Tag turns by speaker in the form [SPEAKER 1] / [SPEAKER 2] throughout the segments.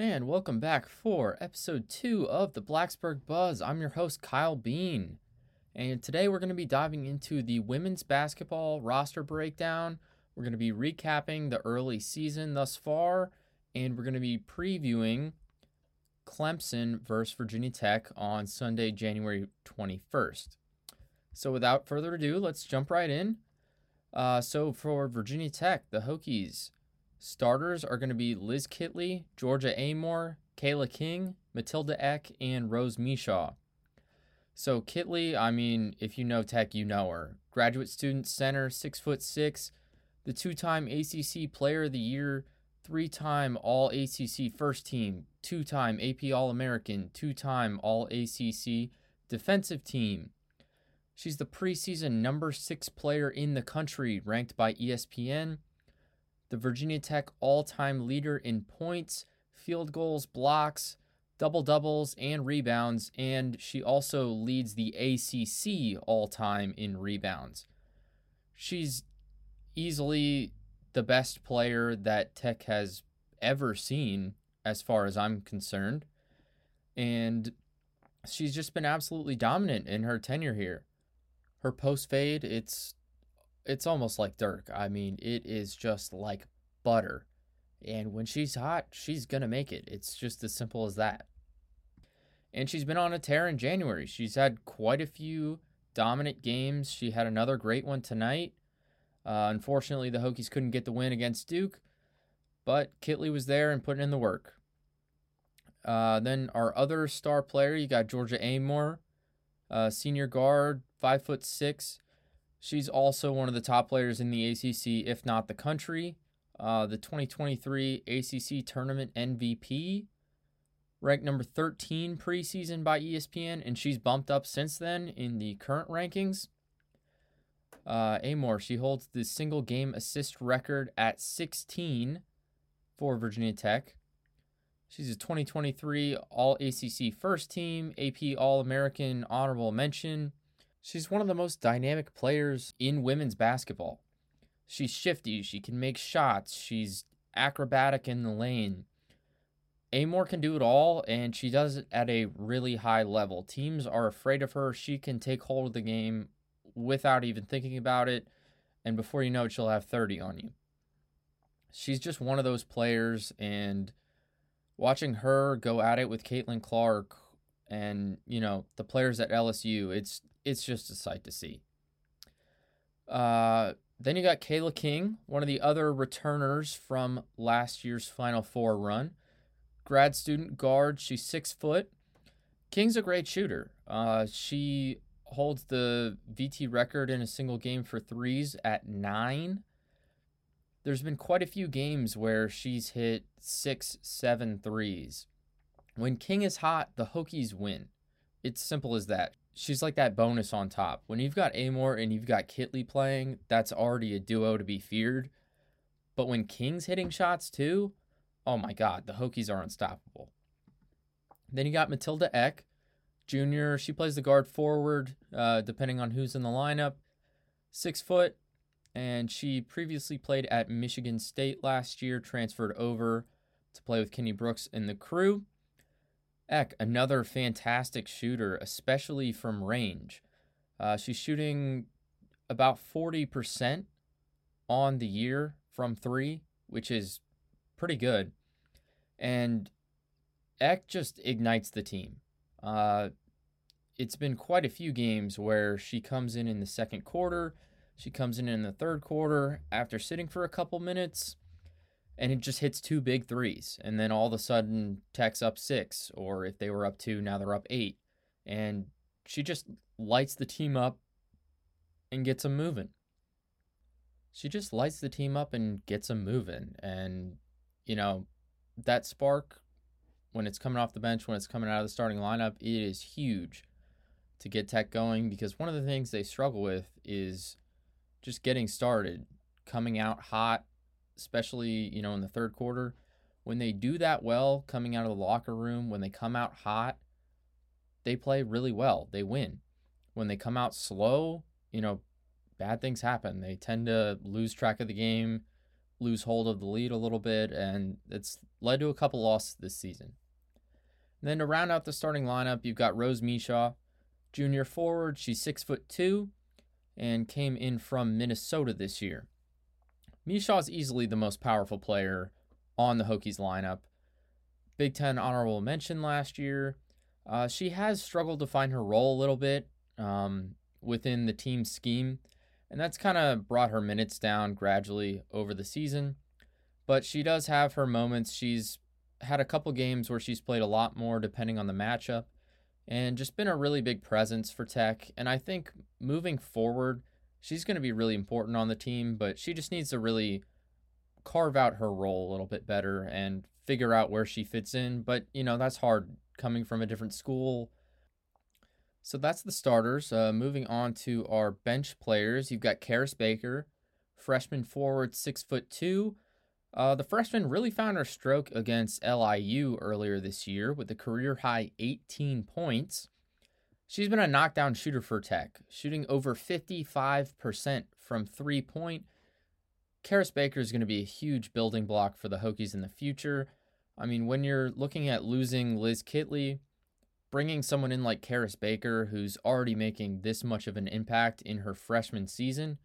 [SPEAKER 1] And welcome back for episode two of the Blacksburg Buzz. I'm your host, Kyle Beene. And today we're going to be diving into the women's basketball roster breakdown. We're going to be recapping the early season thus far, and we're going to be previewing Clemson versus Virginia Tech on Sunday, January 21st. So without further ado, let's jump right in. Uh, so for Virginia Tech, the Hokies starters are going to be Liz Kitley, Georgia Amoore, Kayla King, Matilda Ekh, and Rose Micheaux. So Kitley, I mean, if you know Tech, you know her. Graduate student center, six foot six, the two-time ACC Player of the Year, three-time All ACC First Team, two-time AP All American, two-time All ACC Defensive Team. She's the preseason number six player in the country, ranked by ESPN. The Virginia Tech all-time leader in points, field goals, blocks double doubles and rebounds, and she also leads the ACC all time in rebounds. She's easily the best player that Tech has ever seen, as far as I'm concerned. And she's just been absolutely dominant in her tenure here. Her post fade, it's it's almost like Dirk. I mean, it is just like butter. And when she's hot, she's going to make it. It's just as simple as that. And she's been on a tear in January. She's had quite a few dominant games. She had another great one tonight. Uh, unfortunately, the Hokies couldn't get the win against Duke, but Kitley was there and putting in the work. Uh, then our other star player, you got Georgia Amoore, uh, senior guard, five foot six. She's also one of the top players in the ACC, if not the country uh, the 2023 ACC Tournament MVP, ranked number 13 preseason by ESPN, and she's bumped up since then in the current rankings. Uh, Amoore, she holds the single game assist record at 16 for Virginia Tech. She's a 2023 All ACC First Team, AP All American Honorable Mention. She's one of the most dynamic players in women's basketball. She's shifty. She can make shots. She's acrobatic in the lane. Amoore can do it all, and she does it at a really high level. Teams are afraid of her. She can take hold of the game without even thinking about it, and before you know it, she'll have 30 on you. She's just one of those players, and watching her go at it with Caitlin Clark and you know the players at LSU, it's it's just a sight to see. Uh, then you got Kayla King, one of the other returners from last year's Final Four run. Grad student guard. She's six foot. King's a great shooter. Uh, she holds the VT record in a single game for threes at nine. There's been quite a few games where she's hit six, seven threes. When King is hot, the Hokies win. It's simple as that she's like that bonus on top. When you've got Amoore and you've got Kitley playing, that's already a duo to be feared. But when King's hitting shots too, oh my God, the Hokies are unstoppable. Then you got Matilda Ekh, junior. She plays the guard forward, uh, depending on who's in the lineup. Six foot, and she previously played at Michigan State last year, transferred over to play with Kenny Brooks and the crew. Ekh, another fantastic shooter, especially from range. Uh, she's shooting about 40% on the year from three, which is pretty good. And Ekh just ignites the team. Uh, it's been quite a few games where she comes in in the second quarter, she comes in in the third quarter after sitting for a couple minutes and it just hits two big threes. And then all of a sudden, Tech's up six, or if they were up two, now they're up eight. And she just lights the team up and gets them moving. She just lights the team up and gets them moving. And, you know, that spark, when it's coming off the bench, when it's coming out of the starting lineup, it is huge to get Tech going because one of the things they struggle with is just getting started, coming out hot especially, you know, in the third quarter, when they do that well coming out of the locker room, when they come out hot, they play really well. They win. When they come out slow, you know, bad things happen. They tend to lose track of the game, lose hold of the lead a little bit, and it's led to a couple losses this season. And then to round out the starting lineup, you've got Rose Micheaux, junior forward. She's six foot two, and came in from Minnesota this year. Micheaux is easily the most powerful player on the Hokies lineup. Big Ten honorable mention last year. Uh, she has struggled to find her role a little bit um, within the team scheme, and that's kind of brought her minutes down gradually over the season. But she does have her moments. She's had a couple games where she's played a lot more depending on the matchup and just been a really big presence for Tech. And I think moving forward, she's going to be really important on the team, but she just needs to really carve out her role a little bit better and figure out where she fits in. But, you know, that's hard coming from a different school. So that's the starters. Uh, moving on to our bench players, you've got Carys Baker, freshman forward, six foot two. Uh, the freshman really found her stroke against LIU earlier this year with a career high 18 points. She's been a knockdown shooter for Tech, shooting over 55% from three point. Carys Baker is going to be a huge building block for the Hokies in the future. I mean, when you're looking at losing Liz Kitley, bringing someone in like Carys Baker, who's already making this much of an impact in her freshman season,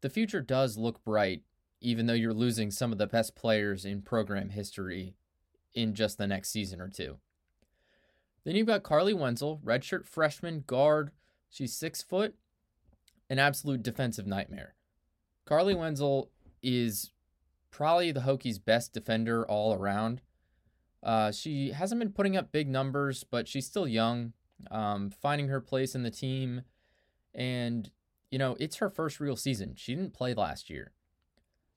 [SPEAKER 1] the future does look bright, even though you're losing some of the best players in program history in just the next season or two. Then you've got Carleigh Wenzel, redshirt freshman guard. She's six foot, an absolute defensive nightmare. Carleigh Wenzel is probably the Hokies' best defender all around. Uh, she hasn't been putting up big numbers, but she's still young, um, finding her place in the team. And, you know, it's her first real season. She didn't play last year.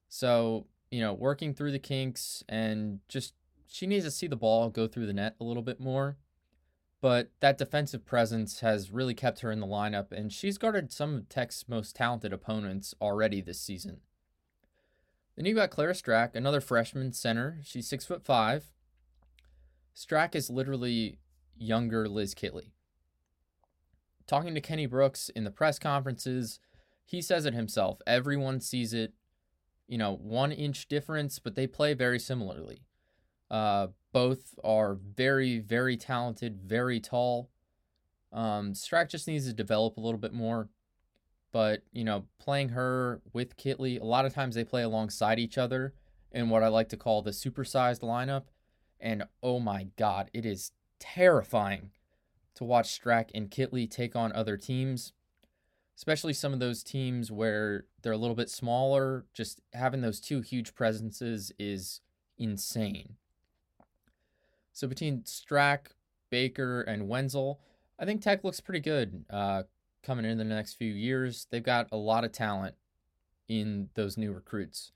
[SPEAKER 1] So, you know, working through the kinks and just she needs to see the ball go through the net a little bit more but that defensive presence has really kept her in the lineup, and she's guarded some of Tech's most talented opponents already this season. Then you got Clara Strack, another freshman center. She's six foot five. Strack is literally younger Liz Kitley. Talking to Kenny Brooks in the press conferences, he says it himself. Everyone sees it, you know, one inch difference, but they play very similarly. Uh, both are very, very talented, very tall. Um, Strack just needs to develop a little bit more. But, you know, playing her with Kitley, a lot of times they play alongside each other in what I like to call the supersized lineup. And oh my God, it is terrifying to watch Strack and Kitley take on other teams, especially some of those teams where they're a little bit smaller. Just having those two huge presences is insane. So between Strack, Baker, and Wenzel, I think Tech looks pretty good uh, coming in the next few years. They've got a lot of talent in those new recruits.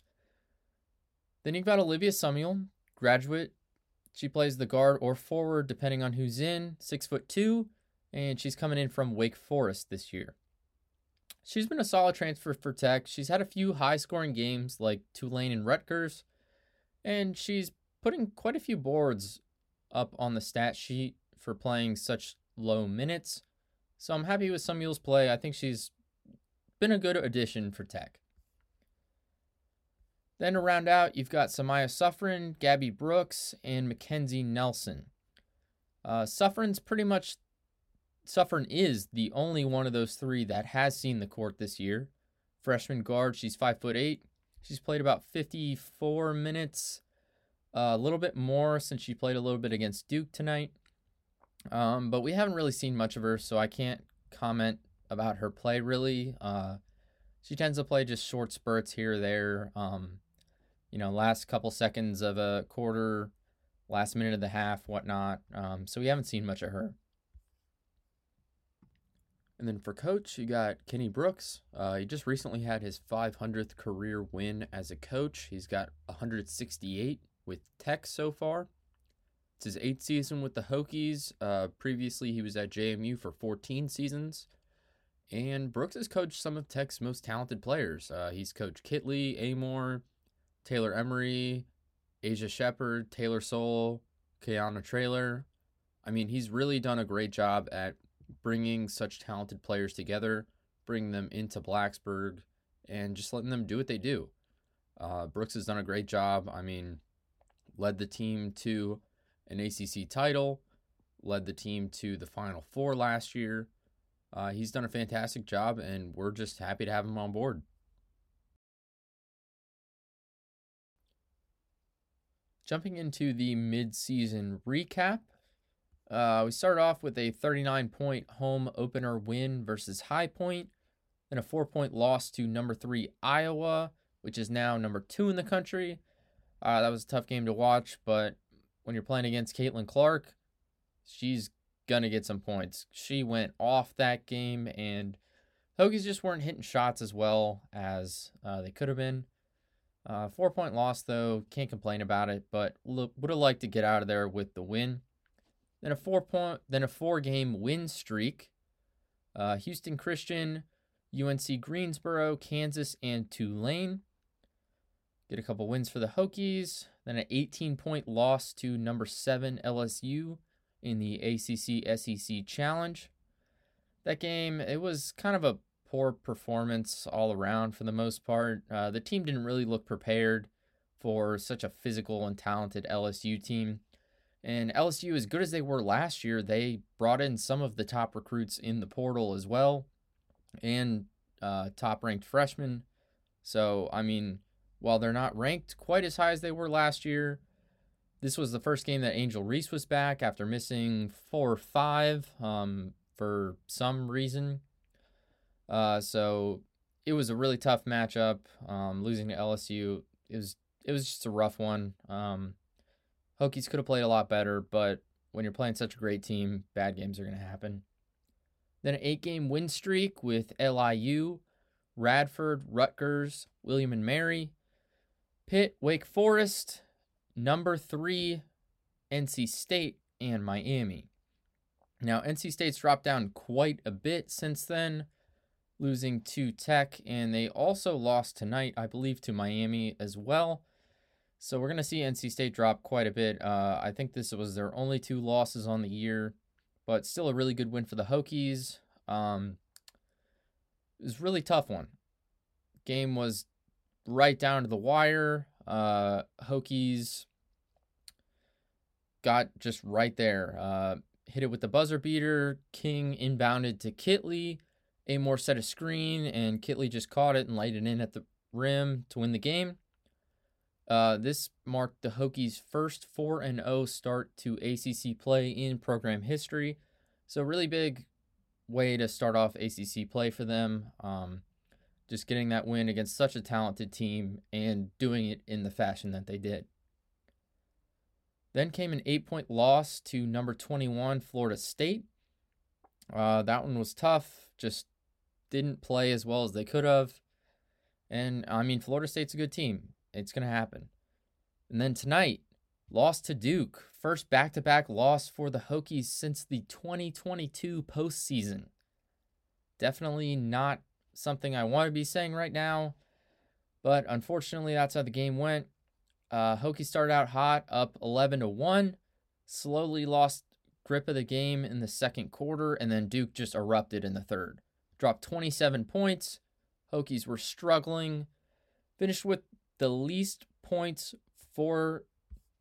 [SPEAKER 1] Then you've got Olivia Summiel, graduate. She plays the guard or forward, depending on who's in, six foot two, and she's coming in from Wake Forest this year. She's been a solid transfer for Tech. She's had a few high scoring games like Tulane and Rutgers, and she's putting quite a few boards up on the stat sheet for playing such low minutes. So I'm happy with Summiel's play. I think she's been a good addition for Tech. Then to round out, you've got Samaya Suffren, Gabby Brooks, and Mackenzie Nelson. Uh, Suffren's pretty much Suffren is the only one of those three that has seen the court this year. Freshman guard, she's five foot eight. She's played about 54 minutes a little bit more since she played a little bit against Duke tonight. Um, but we haven't really seen much of her, so I can't comment about her play really. Uh, she tends to play just short spurts here or there. Um, you know, last couple seconds of a quarter, last minute of the half, whatnot. Um, so we haven't seen much of her. And then for coach, you got Kenny Brooks. Uh, he just recently had his 500th career win as a coach. He's got 168 with Tech so far. It's his eighth season with the Hokies. Uh, previously, he was at JMU for 14 seasons. And Brooks has coached some of Tech's most talented players. Uh, he's coached Kitley, Amoore, Taylor Emery, Aisha Sheppard, Taylor Soule, Kiana Traylor. I mean, he's really done a great job at bringing such talented players together, bringing them into Blacksburg, and just letting them do what they do. Uh, Brooks has done a great job. I mean, led the team to an ACC title, led the team to the Final Four last year. Uh, he's done a fantastic job, and we're just happy to have him on board. Jumping into the mid-season recap, uh, we start off with a 39-point home opener win versus High Point, then a four-point loss to number three Iowa, which is now number two in the country. Uh, that was a tough game to watch, but when you're playing against Caitlin Clark, she's gonna get some points. She went off that game, and Hokies just weren't hitting shots as well as uh, they could have been. Uh, four point loss though, can't complain about it, but would have liked to get out of there with the win. Then a four point, then a four game win streak. Uh, Houston Christian, UNC Greensboro, Kansas, and Tulane. Get a couple wins for the Hokies. Then an 18 point loss to number seven LSU in the ACC SEC Challenge. That game, it was kind of a poor performance all around for the most part. Uh, the team didn't really look prepared for such a physical and talented LSU team. And LSU, as good as they were last year, they brought in some of the top recruits in the portal as well and uh, top ranked freshmen. So, I mean, while they're not ranked quite as high as they were last year, this was the first game that Angel Reese was back after missing four or five um, for some reason. Uh, so it was a really tough matchup. Um, losing to LSU, it was it was just a rough one. Um, Hokies could have played a lot better, but when you're playing such a great team, bad games are going to happen. Then an eight game win streak with LIU, Radford, Rutgers, William and Mary, Pitt, Wake Forest, number three, NC State, and Miami. Now, NC State's dropped down quite a bit since then losing to Tech, and they also lost tonight, I believe, to Miami as well. So we're going to see NC State drop quite a bit. Uh, I think this was their only two losses on the year, but still a really good win for the Hokies. Um, it was really tough one. Game was right down to the wire. Uh, Hokies got just right there. Uh, hit it with the buzzer beater. King inbounded to Kitley Amoore set a screen, and Kitley just caught it and laid it in at the rim to win the game. Uh, this marked the Hokies' first 4 0 start to ACC play in program history. So, really big way to start off ACC play for them. Um, just getting that win against such a talented team and doing it in the fashion that they did. Then came an eight point loss to number 21, Florida State. Uh, that one was tough. Just didn't play as well as they could have. And I mean, Florida State's a good team. It's going to happen. And then tonight, lost to Duke. First back to back loss for the Hokies since the 2022 postseason. Definitely not something I want to be saying right now, but unfortunately, that's how the game went. Uh, Hokies started out hot, up 11 to 1, slowly lost grip of the game in the second quarter, and then Duke just erupted in the third dropped 27 points. Hokies were struggling. Finished with the least points for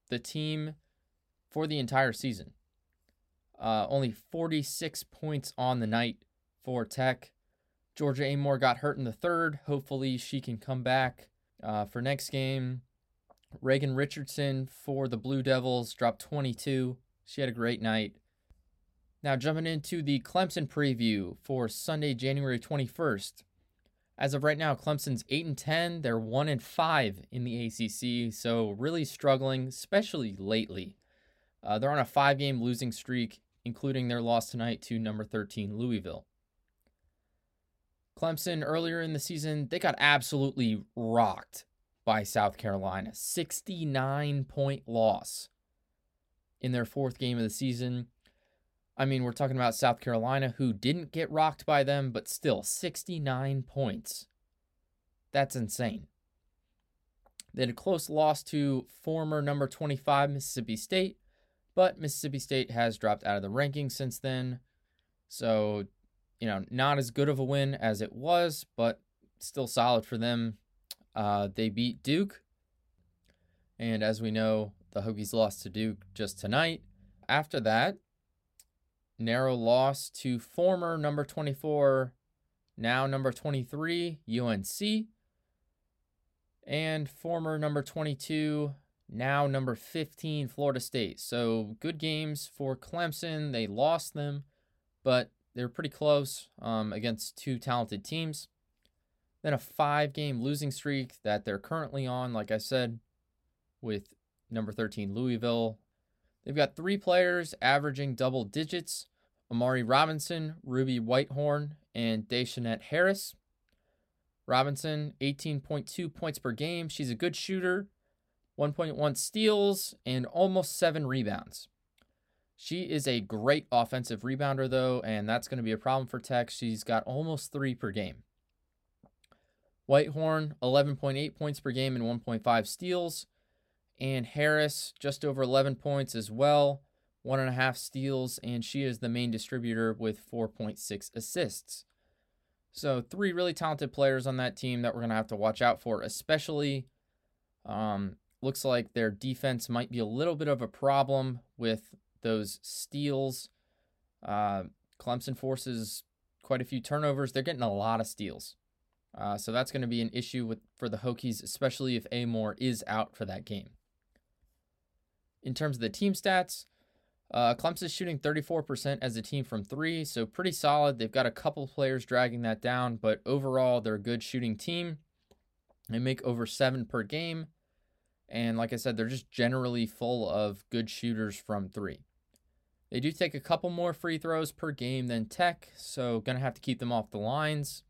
[SPEAKER 1] the team for the entire season. Uh, only 46 points on the night for Tech. Georgia Amoore got hurt in the third. Hopefully, she can come back uh, for next game. Reagan Richardson for the Blue Devils dropped 22. She had a great night. Now, jumping into the Clemson preview for Sunday, January 21st. As of right now, Clemson's 8 and 10. They're 1 and 5 in the ACC, so really struggling, especially lately. Uh, they're on a five game losing streak, including their loss tonight to number 13 Louisville. Clemson earlier in the season, they got absolutely rocked by South Carolina. 69 point loss in their fourth game of the season. I mean, we're talking about South Carolina, who didn't get rocked by them, but still 69 points. That's insane. They had a close loss to former number 25 Mississippi State, but Mississippi State has dropped out of the rankings since then. So, you know, not as good of a win as it was, but still solid for them. Uh, they beat Duke. And as we know, the Hokies lost to Duke just tonight. After that, narrow loss to former number 24, now number 23, UNC, and former number 22, now number 15, Florida State. So good games for Clemson. They lost them, but they were pretty close um, against two talented teams. Then a five game losing streak that they're currently on, like I said, with number 13, Louisville. They've got three players averaging double digits Amari Robinson, Ruby Whitehorn, and Dayshanette Harris. Robinson, 18.2 points per game. She's a good shooter, 1.1 steals, and almost seven rebounds. She is a great offensive rebounder, though, and that's going to be a problem for Tech. She's got almost three per game. Whitehorn, 11.8 points per game and 1.5 steals. And Harris, just over 11 points as well, one and a half steals, and she is the main distributor with 4.6 assists. So, three really talented players on that team that we're going to have to watch out for, especially. Um, looks like their defense might be a little bit of a problem with those steals. Uh, Clemson forces quite a few turnovers. They're getting a lot of steals. Uh, so that's going to be an issue with for the Hokies, especially if Amoore is out for that game. In terms of the team stats, uh, Clemson's shooting 34% as a team from three, so pretty solid. They've got a couple players dragging that down, but overall, they're a good shooting team. They make over seven per game. And like I said, they're just generally full of good shooters from three. They do take a couple more free throws per game than Tech, so going to have to keep them off the lines.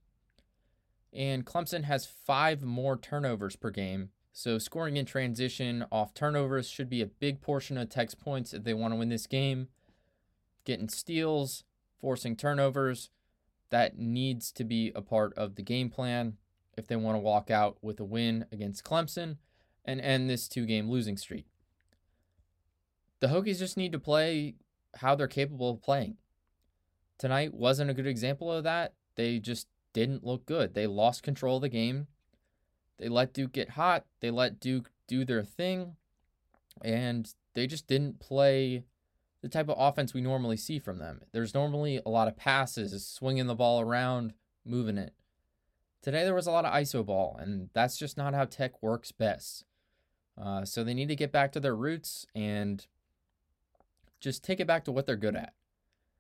[SPEAKER 1] And Clemson has five more turnovers per game, so scoring in transition off turnovers should be a big portion of Tech's points if they want to win this game. Getting steals, forcing turnovers, that needs to be a part of the game plan if they want to walk out with a win against Clemson and end this two game losing streak. The Hokies just need to play how they're capable of playing. Tonight wasn't a good example of that. They just didn't look good. They lost control of the game they let Duke get hot. They let Duke do their thing. And they just didn't play the type of offense we normally see from them. There's normally a lot of passes, swinging the ball around, moving it. Today there was a lot of ISO ball, and that's just not how Tech works best. Uh, so they need to get back to their roots and just take it back to what they're good at.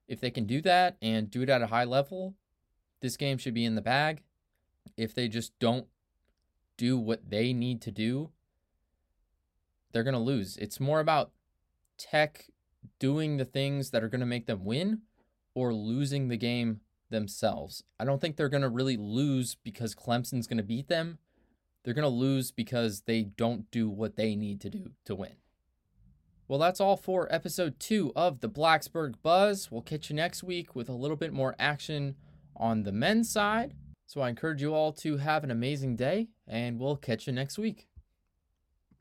[SPEAKER 1] If they can do that and do it at a high level, this game should be in the bag. If they just don't do what they need to do, they're going to lose. It's more about Tech doing the things that are going to make them win or losing the game themselves. I don't think they're going to really lose because Clemson's going to beat them. They're going to lose because they don't do what they need to do to win. Well, that's all for episode two of the Blacksburg Buzz. We'll catch you next week with a little bit more action on the men's side. So I encourage you all to have an amazing day, and we'll catch you next week.